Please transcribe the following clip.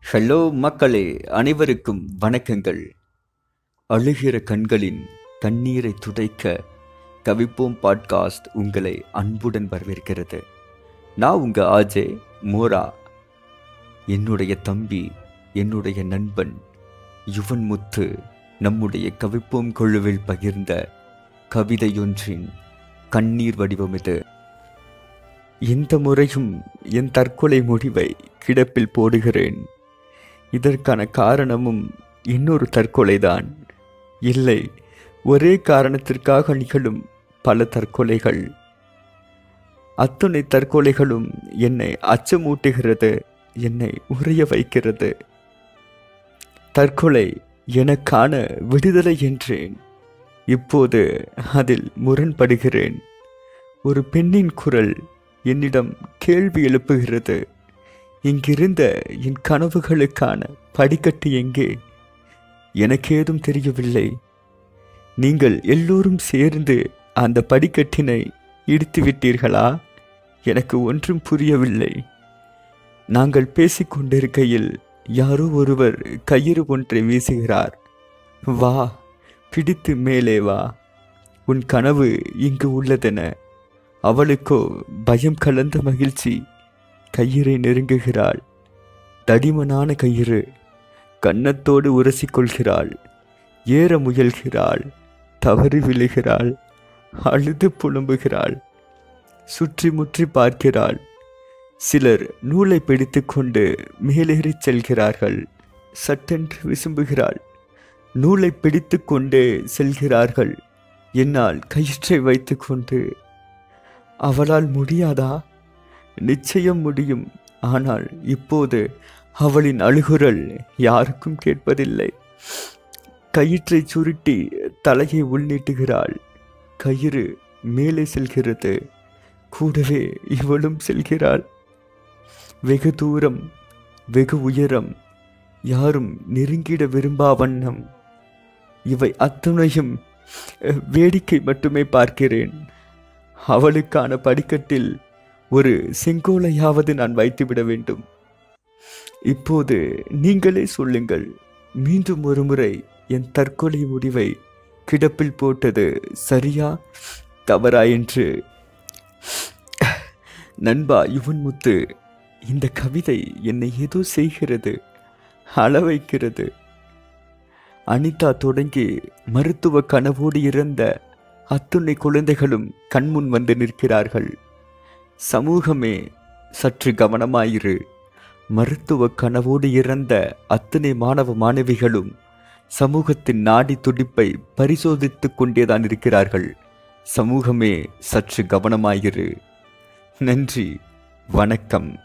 Hello மக்களே அனைவருக்கும் வணக்கங்கள். அழுகிற கண்களின் கண்ணீரை துடைக்க கவிப்போம் பாட்காஸ்ட் உங்களை அன்புடன் வரவேற்கிறது. நான் உங்க ஆஜே மோரா. என்னுடைய தம்பி என்னுடைய நண்பன் யுவன் முத்து நம்முடைய கவிப்போம் குழுவில் பகிர்ந்த கவிதையொன்றின் கண்ணீர் வடிவம் இது. இந்த முறையும் என் தற்கொலை முடிவை கிடப்பில் போடுகிறேன். இதற்கான காரணமும் இன்னொரு தற்கொலைதான். இல்லை ஒரே காரணத்திற்காக நிகழும் பல தற்கொலைகள். அத்துணை தற்கொலைகளும் என்னை அச்சமூட்டுகிறது என்னை உறைய வைக்கிறது. தற்கொலை எனக்கான விடுதலை என்றேன். இப்போது அதில் முரண்படுகிறேன். ஒரு பெண்ணின் குரல் என்னிடம் கேள்வி எழுப்புகிறது. இங்கிருந்த என் கனவுகளுக்கான படிக்கட்டு எங்கே? எனக்கேதும் தெரியவில்லை. நீங்கள் எல்லோரும் சேர்ந்து அந்த படிக்கட்டினை இடித்து விட்டீர்களா? எனக்கு ஒன்றும் புரியவில்லை. நாங்கள் பேசிக்கொண்டிருக்கையில் யாரோ ஒருவர் கயிறு ஒன்றை வீசுகிறார். வா பிடித்து மேலே வா. உன் கனவு இங்கு உள்ளதென. அவளுக்கோ பயம் கலந்த மகிழ்ச்சி. கயிறை நெருங்குகிறாள். தடிமனான கயிறு கன்னத்தோடு உரசிக்கொள்கிறாள். ஏற முயல்கிறாள். தவறி விழுகிறாள். அழுது புலம்புகிறாள். சுற்றி முற்றி பார்க்கிறாள். சிலர் நூலை பிடித்துக்கொண்டு மேலேறிச் செல்கிறார்கள். சட்டென்று விசும்புகிறாள். நூலை பிடித்துக்கொண்டே செல்கிறார்கள். என்னால் கயிற்றை வைத்துக்கொண்டு அவளால் முடியாதா? நிச்சயம் முடியும். ஆனால் இப்போது அவளின் அழுகுரல் யாருக்கும் கேட்பதில்லை. கயிற்றை சுருட்டி தலையை உள்நீட்டுகிறாள் கயிறு மேலே செல்கிறது. கூடவே இவளும் செல்கிறாள். வெகு தூரம் வெகு உயரம் யாரும் நெருங்கிட விரும்பா வண்ணம். இவை அத்துணையும் வேடிக்கை மட்டுமே பார்க்கிறேன். அவளுக்கான படிக்கட்டில் ஒரு செங்கோலையாவது நான் வைத்துவிட வேண்டும். இப்போது நீங்களே சொல்லுங்கள். மீண்டும் ஒரு முறை என் தற்கொலை முடிவை கிடப்பில் போட்டது சரியா தவறா என்று. நண்பா யுவன் முத்து இந்த கவிதை என்னை ஏதோ செய்கிறது அள வைக்கிறது அனிதா தொடங்கி மருத்துவ கனவோடு இறந்த அத்துணை குழந்தைகளும் கண்முன் வந்து நிற்கிறார்கள். சமூகமே சற்று கவனமாயிரு. மருத்துவ கனவோடு இறந்த அத்தனை மாணவ மாணவிகளும் சமூகத்தின் நாடி துடிப்பை பரிசோதித்துக் கொண்டேதான் இருக்கிறார்கள். சமூகமே சற்று கவனமாயிரு. நன்றி வணக்கம்.